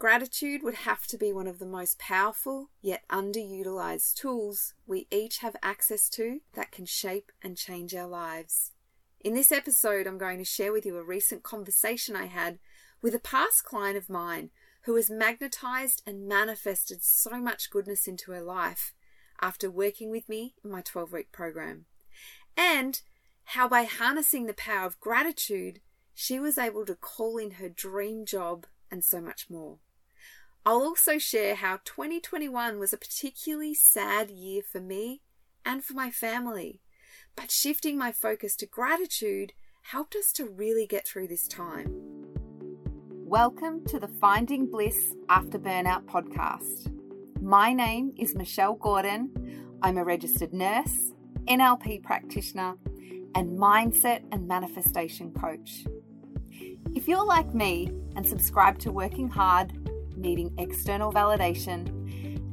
Gratitude would have to be one of the most powerful yet underutilized tools we each have access to that can shape and change our lives. In this episode, I'm going to share with you a recent conversation I had with a past client of mine who has magnetized and manifested so much goodness into her life after working with me in my 12 week program. And how by harnessing the power of gratitude, she was able to call in her dream job and so much more. I'll also share how 2021 was a particularly sad year for me and for my family, but shifting my focus to gratitude helped us to really get through this time. Welcome to the Finding Bliss After Burnout podcast. My name is Michelle Gordon. I'm a registered nurse, NLP practitioner, and mindset and manifestation coach. If you're like me and subscribe to working hard needing external validation,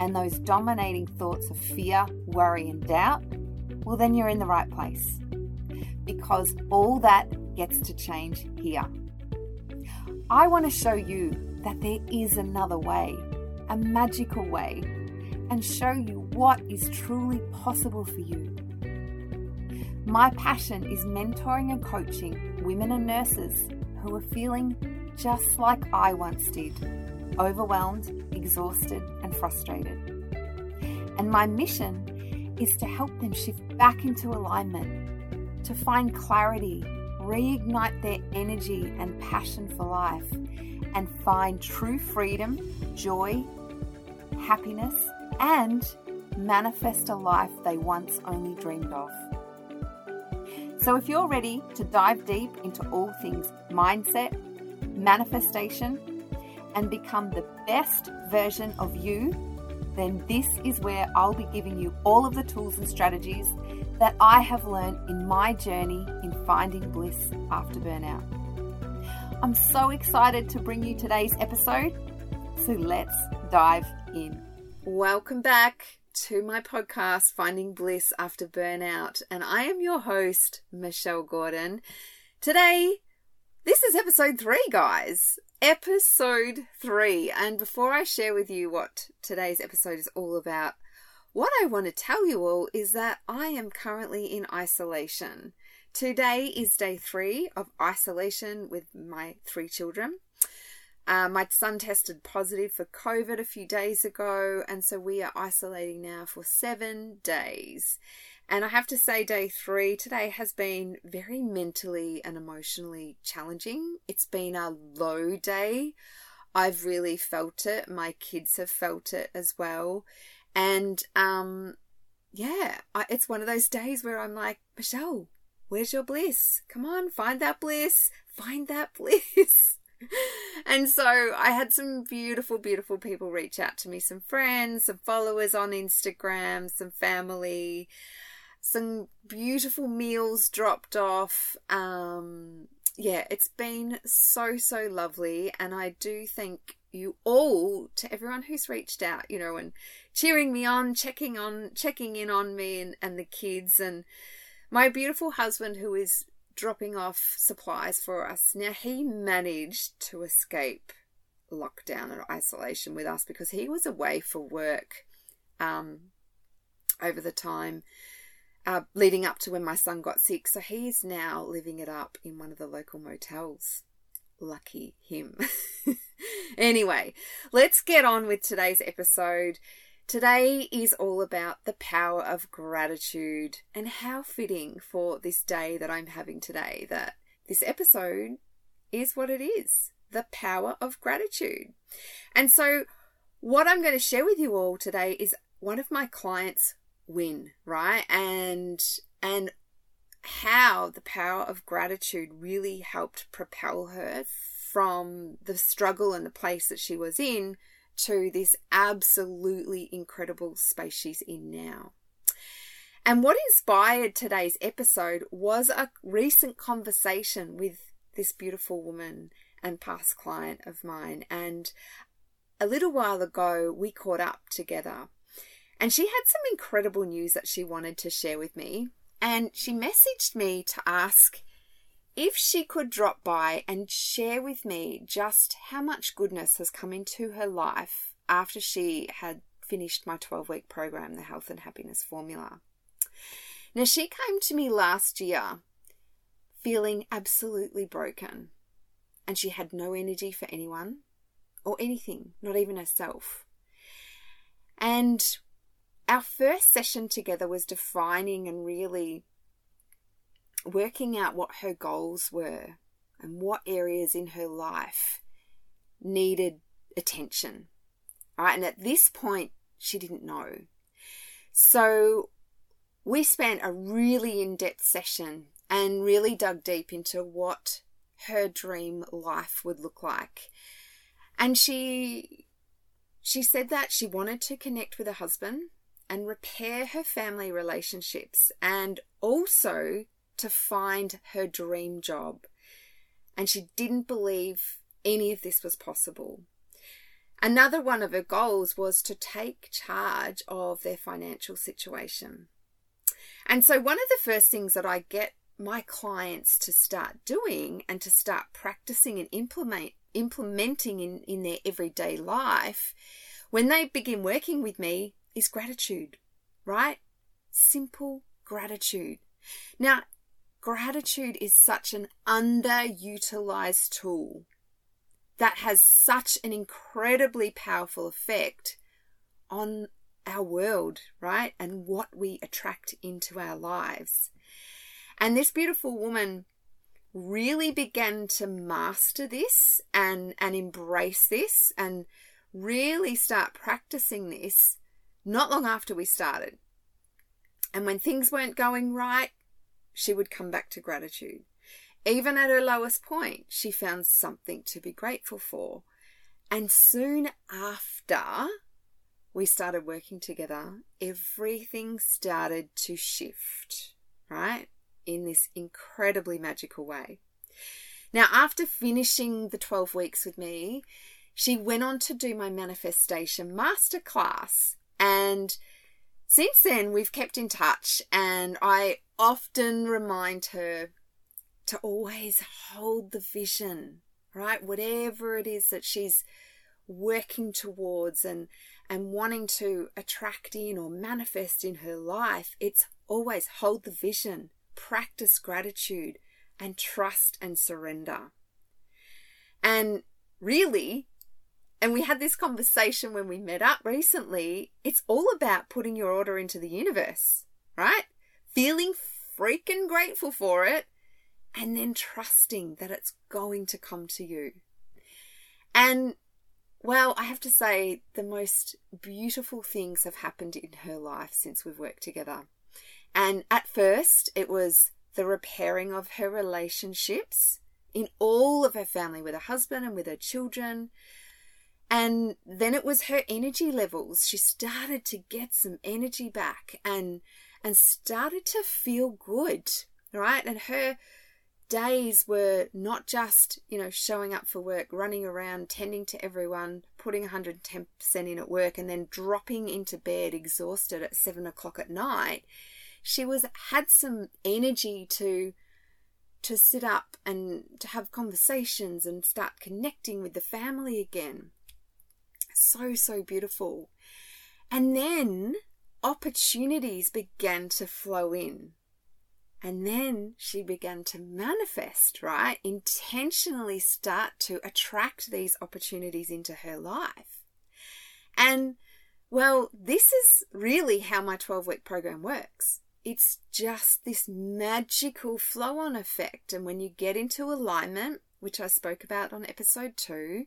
and those dominating thoughts of fear, worry, and doubt, well, then you're in the right place. Because all that gets to change here. I want to show you that there is another way, a magical way, and show you what is truly possible for you. My passion is mentoring and coaching women and nurses who are feeling just like I once did overwhelmed, exhausted, and frustrated. And my mission is to help them shift back into alignment, to find clarity, reignite their energy and passion for life, and find true freedom, joy, happiness, and manifest a life they once only dreamed of. So, if you're ready to dive deep into all things mindset, manifestation, and become the best version of you, then this is where I'll be giving you all of the tools and strategies that I have learned in my journey in finding bliss after burnout. I'm so excited to bring you today's episode, so let's dive in. Welcome back to my podcast, Finding Bliss After Burnout, and I am your host, Michelle Gordon. Today, this is episode three, guys episode three. And before I share with you what today's episode is all about, what I want to tell you all is that I am currently in isolation. Today is day three of isolation with my three children. Uh, my son tested positive for COVID a few days ago, and so we are isolating now for seven days. And I have to say, day three today has been very mentally and emotionally challenging. It's been a low day. I've really felt it. My kids have felt it as well. And um, yeah, I, it's one of those days where I'm like, Michelle, where's your bliss? Come on, find that bliss. Find that bliss. and so I had some beautiful, beautiful people reach out to me some friends, some followers on Instagram, some family some beautiful meals dropped off. Um, yeah, it's been so, so lovely. And I do thank you all to everyone who's reached out, you know, and cheering me on, checking on, checking in on me and, and the kids and my beautiful husband who is dropping off supplies for us. Now, he managed to escape lockdown and isolation with us because he was away for work um, over the time uh, leading up to when my son got sick. So he's now living it up in one of the local motels. Lucky him. anyway, let's get on with today's episode. Today is all about the power of gratitude and how fitting for this day that I'm having today that this episode is what it is the power of gratitude. And so, what I'm going to share with you all today is one of my clients' win, right? And and how the power of gratitude really helped propel her from the struggle and the place that she was in to this absolutely incredible space she's in now. And what inspired today's episode was a recent conversation with this beautiful woman and past client of mine. And a little while ago, we caught up together and she had some incredible news that she wanted to share with me. And she messaged me to ask if she could drop by and share with me just how much goodness has come into her life after she had finished my 12 week program, the Health and Happiness Formula. Now, she came to me last year feeling absolutely broken, and she had no energy for anyone or anything, not even herself. And our first session together was defining and really working out what her goals were and what areas in her life needed attention. Right, and at this point, she didn't know. So we spent a really in depth session and really dug deep into what her dream life would look like. And she she said that she wanted to connect with her husband and repair her family relationships and also to find her dream job. And she didn't believe any of this was possible. Another one of her goals was to take charge of their financial situation. And so, one of the first things that I get my clients to start doing and to start practicing and implement, implementing in, in their everyday life when they begin working with me is gratitude, right? Simple gratitude. Now, gratitude is such an underutilized tool that has such an incredibly powerful effect on our world, right? And what we attract into our lives. And this beautiful woman really began to master this and, and embrace this and really start practicing this not long after we started. And when things weren't going right, she would come back to gratitude. Even at her lowest point, she found something to be grateful for. And soon after we started working together, everything started to shift, right? In this incredibly magical way. Now, after finishing the 12 weeks with me, she went on to do my manifestation masterclass. And since then, we've kept in touch, and I often remind her to always hold the vision, right? Whatever it is that she's working towards and and wanting to attract in or manifest in her life, it's always hold the vision, practice gratitude, and trust and surrender. And really, and we had this conversation when we met up recently, it's all about putting your order into the universe, right? Feeling freaking grateful for it and then trusting that it's going to come to you. And well, I have to say, the most beautiful things have happened in her life since we've worked together. And at first, it was the repairing of her relationships in all of her family with her husband and with her children. And then it was her energy levels. She started to get some energy back and and started to feel good, right? And her days were not just, you know, showing up for work, running around, tending to everyone, putting 110% in at work, and then dropping into bed exhausted at seven o'clock at night. She was had some energy to to sit up and to have conversations and start connecting with the family again so, so beautiful. And then opportunities began to flow in. And then she began to manifest, right? Intentionally start to attract these opportunities into her life. And well, this is really how my 12 week program works. It's just this magical flow on effect. And when you get into alignment, which I spoke about on episode two,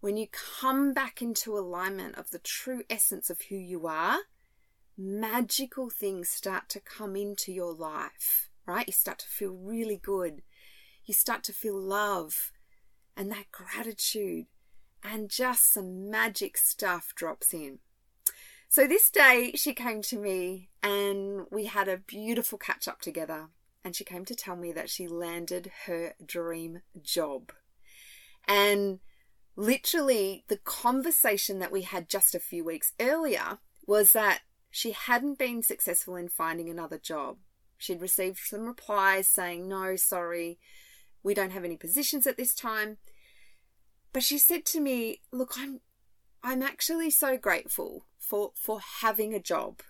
when you come back into alignment of the true essence of who you are, magical things start to come into your life, right? You start to feel really good. You start to feel love and that gratitude, and just some magic stuff drops in. So this day she came to me and we had a beautiful catch up together. And she came to tell me that she landed her dream job. And literally the conversation that we had just a few weeks earlier was that she hadn't been successful in finding another job. She'd received some replies saying, no, sorry, We don't have any positions at this time. But she said to me, "Look, I'm I'm actually so grateful for for having a job."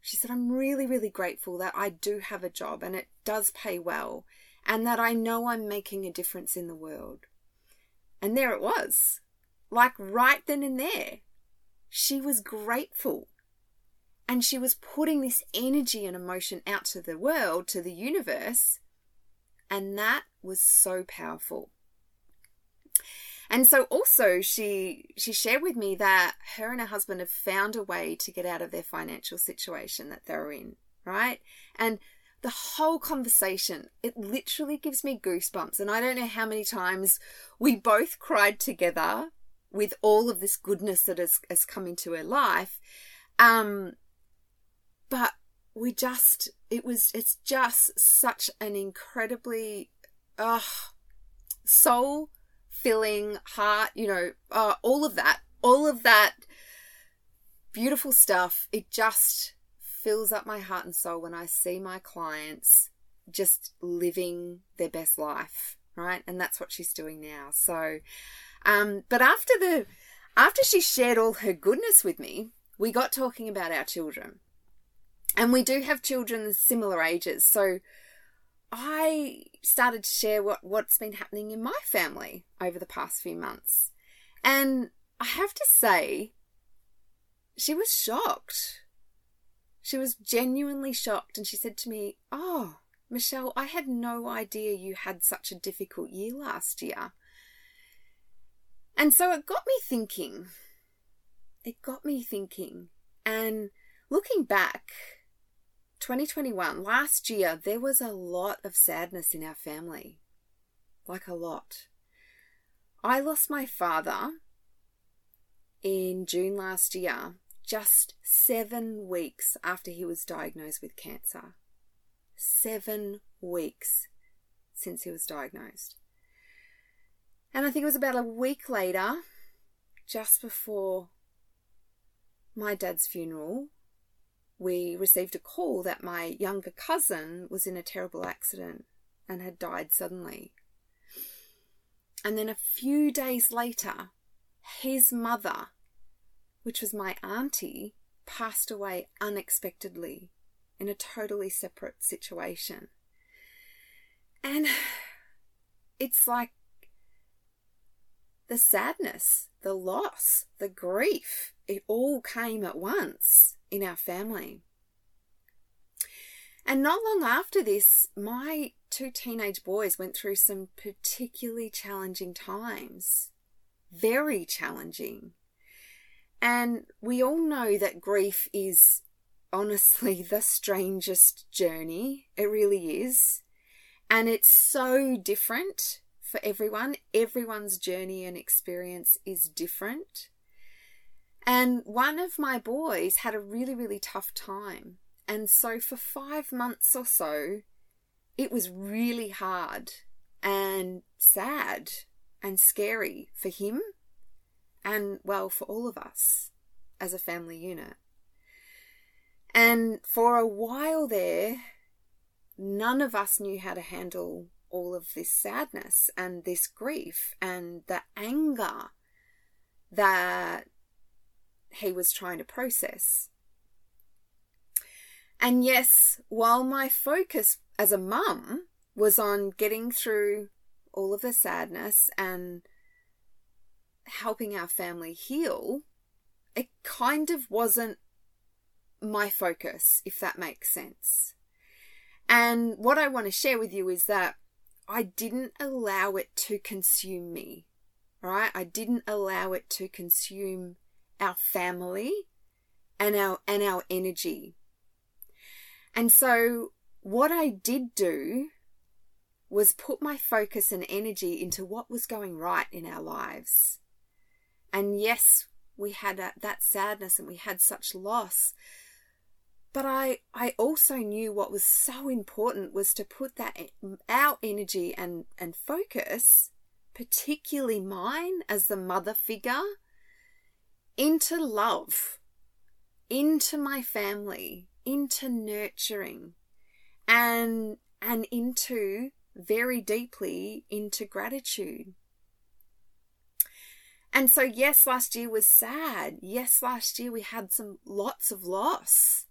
She said, "I'm really really grateful that I do have a job and it does pay well and that I know I'm making a difference in the world." And there it was. Like right then and there. She was grateful. And she was putting this energy and emotion out to the world, to the universe. And that was so powerful. And so also she she shared with me that her and her husband have found a way to get out of their financial situation that they're in, right? And the whole conversation, it literally gives me goosebumps. And I don't know how many times we both cried together with all of this goodness that has, has come into her life. Um, but we just, it was, it's just such an incredibly, uh, soul filling heart, you know, uh, all of that, all of that beautiful stuff. It just fills up my heart and soul when I see my clients just living their best life, right? And that's what she's doing now. So, um, but after the, after she shared all her goodness with me, we got talking about our children. And we do have children similar ages. So I started to share what, what's been happening in my family over the past few months. And I have to say, she was shocked. She was genuinely shocked. And she said to me, Oh, Michelle, I had no idea you had such a difficult year last year. And so it got me thinking. It got me thinking. And looking back, 2021, last year, there was a lot of sadness in our family. Like a lot. I lost my father in June last year, just seven weeks after he was diagnosed with cancer. Seven weeks since he was diagnosed. And I think it was about a week later, just before my dad's funeral, we received a call that my younger cousin was in a terrible accident and had died suddenly. And then a few days later, his mother, which was my auntie, passed away unexpectedly in a totally separate situation. And it's like the sadness, the loss, the grief, it all came at once in our family. And not long after this, my two teenage boys went through some particularly challenging times. Very challenging. And we all know that grief is honestly the strangest journey. It really is. And it's so different for everyone. Everyone's journey and experience is different. And one of my boys had a really, really tough time. And so for five months or so, it was really hard and sad and scary for him and, well, for all of us as a family unit. And for a while there, none of us knew how to handle all of this sadness and this grief and the anger that he was trying to process. And yes, while my focus as a mum was on getting through all of the sadness and helping our family heal, it kind of wasn't my focus, if that makes sense. And what I want to share with you is that I didn't allow it to consume me, right? I didn't allow it to consume our family and our and our energy. And so what I did do was put my focus and energy into what was going right in our lives. And yes, we had that, sadness and we had such loss. But I, I also knew what was so important was to put that our energy and, and focus, particularly mine as the mother figure, into love, into my family, into nurturing, and and into very deeply into gratitude. And so, yes, last year was sad. Yes, last year we had some lots of loss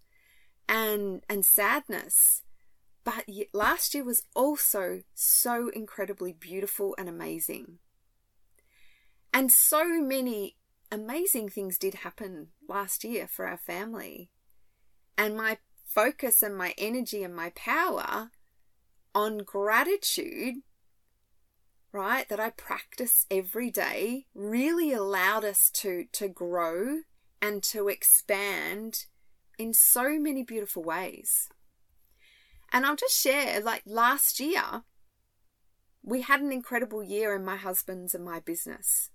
and and sadness. But last year was also so incredibly beautiful and amazing. And so many amazing things did happen last year for our family. And my focus and my energy and my power on gratitude, right, that I practice every day really allowed us to, to grow and to expand in so many beautiful ways. And I'll just share like last year, we had an incredible year in my husband's and my business.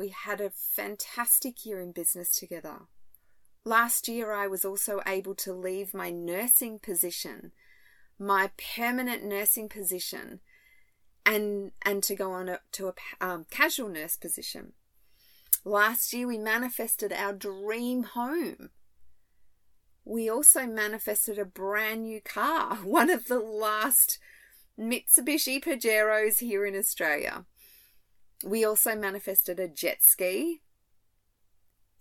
We had a fantastic year in business together. Last year, I was also able to leave my nursing position, my permanent nursing position, and and to go on a, to a um, casual nurse position. Last year, we manifested our dream home. We also manifested a brand new car, one of the last Mitsubishi Pajeros here in Australia. We also manifested a jet ski.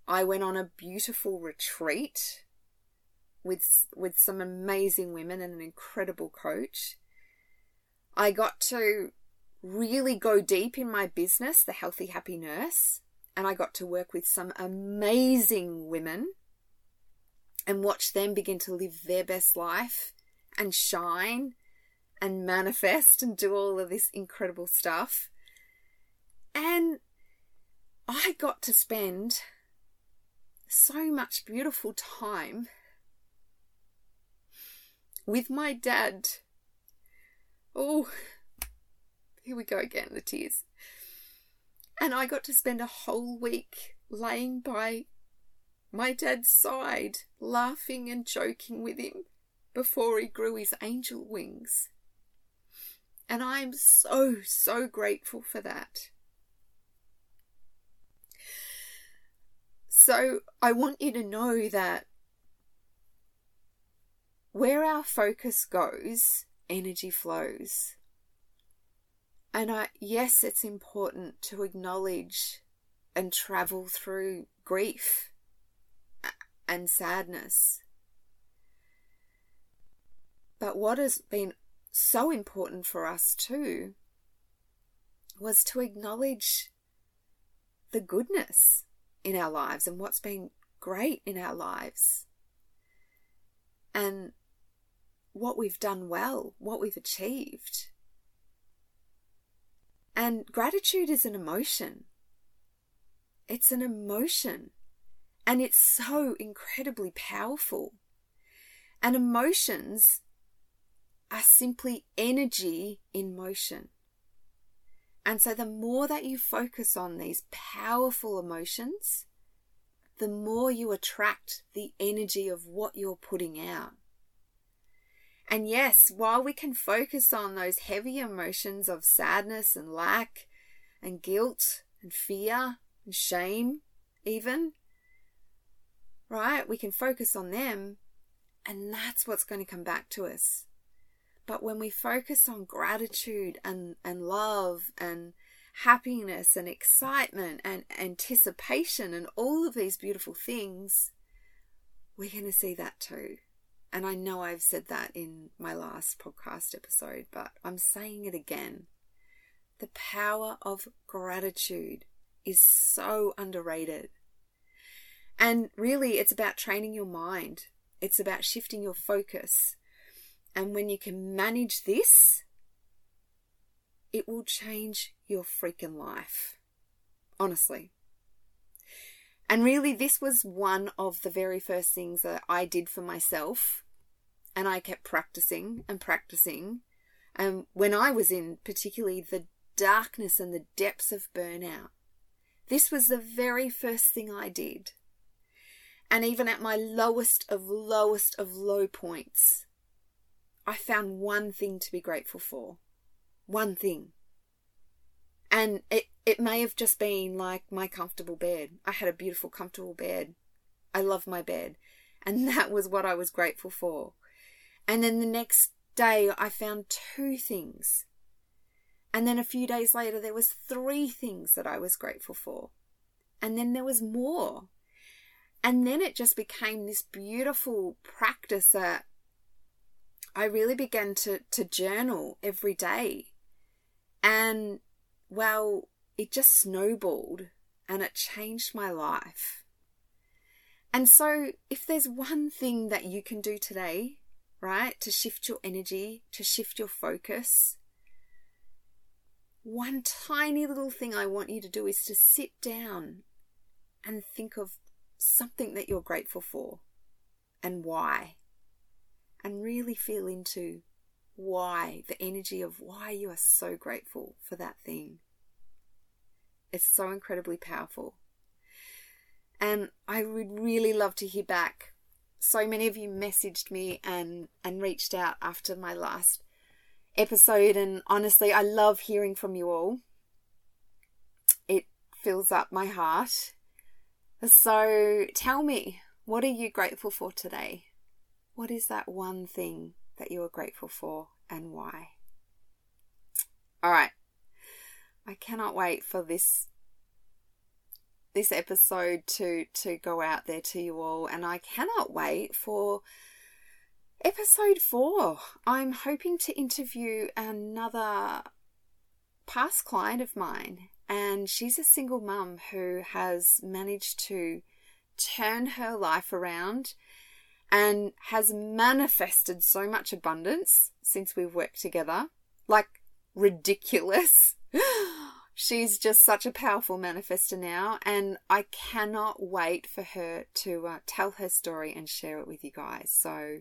I went on a beautiful retreat with with some amazing women and an incredible coach. I got to really go deep in my business, the Healthy Happy Nurse, and I got to work with some amazing women and watch them begin to live their best life and shine and manifest and do all of this incredible stuff. And I got to spend so much beautiful time with my dad. Oh, here we go again, the tears. And I got to spend a whole week laying by my dad's side, laughing and joking with him before he grew his angel wings. And I am so, so grateful for that. So I want you to know that where our focus goes, energy flows. And I, yes, it's important to acknowledge and travel through grief and sadness. But what has been so important for us too was to acknowledge the goodness in our lives and what's been great in our lives and what we've done well, what we've achieved. And gratitude is an emotion. It's an emotion. And it's so incredibly powerful. And emotions are simply energy in motion. And so, the more that you focus on these powerful emotions, the more you attract the energy of what you're putting out. And yes, while we can focus on those heavy emotions of sadness and lack and guilt and fear and shame, even, right? We can focus on them, and that's what's going to come back to us. But when we focus on gratitude and, and love and happiness and excitement and anticipation and all of these beautiful things, we're going to see that too. And I know I've said that in my last podcast episode, but I'm saying it again. The power of gratitude is so underrated. And really, it's about training your mind, it's about shifting your focus and when you can manage this, it will change your freaking life. Honestly. And really, this was one of the very first things that I did for myself. And I kept practicing and practicing. And when I was in particularly the darkness and the depths of burnout, this was the very first thing I did. And even at my lowest of lowest of low points, I found one thing to be grateful for. One thing. And it, it may have just been like my comfortable bed. I had a beautiful, comfortable bed. I love my bed. And that was what I was grateful for. And then the next day, I found two things And then a few days later, there was three things that I was grateful for. And then there was more. And then it just became this beautiful practice that I really began to, to journal every day. And well, it just snowballed and it changed my life. And so, if there's one thing that you can do today, right, to shift your energy, to shift your focus, one tiny little thing I want you to do is to sit down and think of something that you're grateful for and why. And really feel into why, the energy of why you are so grateful for that thing. It's so incredibly powerful. And I would really love to hear back. So many of you messaged me and, and reached out after my last episode, and honestly, I love hearing from you all. It fills up my heart. So tell me, what are you grateful for today? What is that one thing that you are grateful for and why? All right. I cannot wait for this this episode to to go out there to you all and I cannot wait for episode 4. I'm hoping to interview another past client of mine and she's a single mum who has managed to turn her life around and has manifested so much abundance since we've worked together. Like ridiculous. she's just such a powerful manifester now, and I cannot wait for her to uh, tell her story and share it with you guys. So,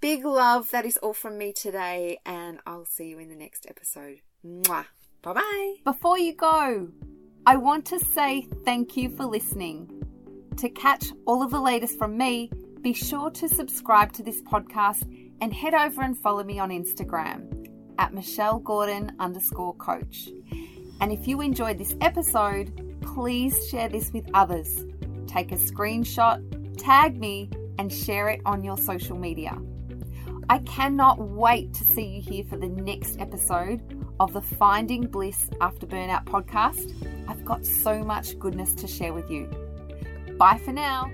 big love. That is all from me today, and I'll see you in the next episode. Mwah. Bye bye. Before you go, I want to say thank you for listening. To catch all of the latest from me, be sure to subscribe to this podcast and head over and follow me on Instagram at Michelle Gordon underscore coach. And if you enjoyed this episode, please share this with others. Take a screenshot, tag me, and share it on your social media. I cannot wait to see you here for the next episode of the Finding Bliss After Burnout podcast. I've got so much goodness to share with you. Bye for now.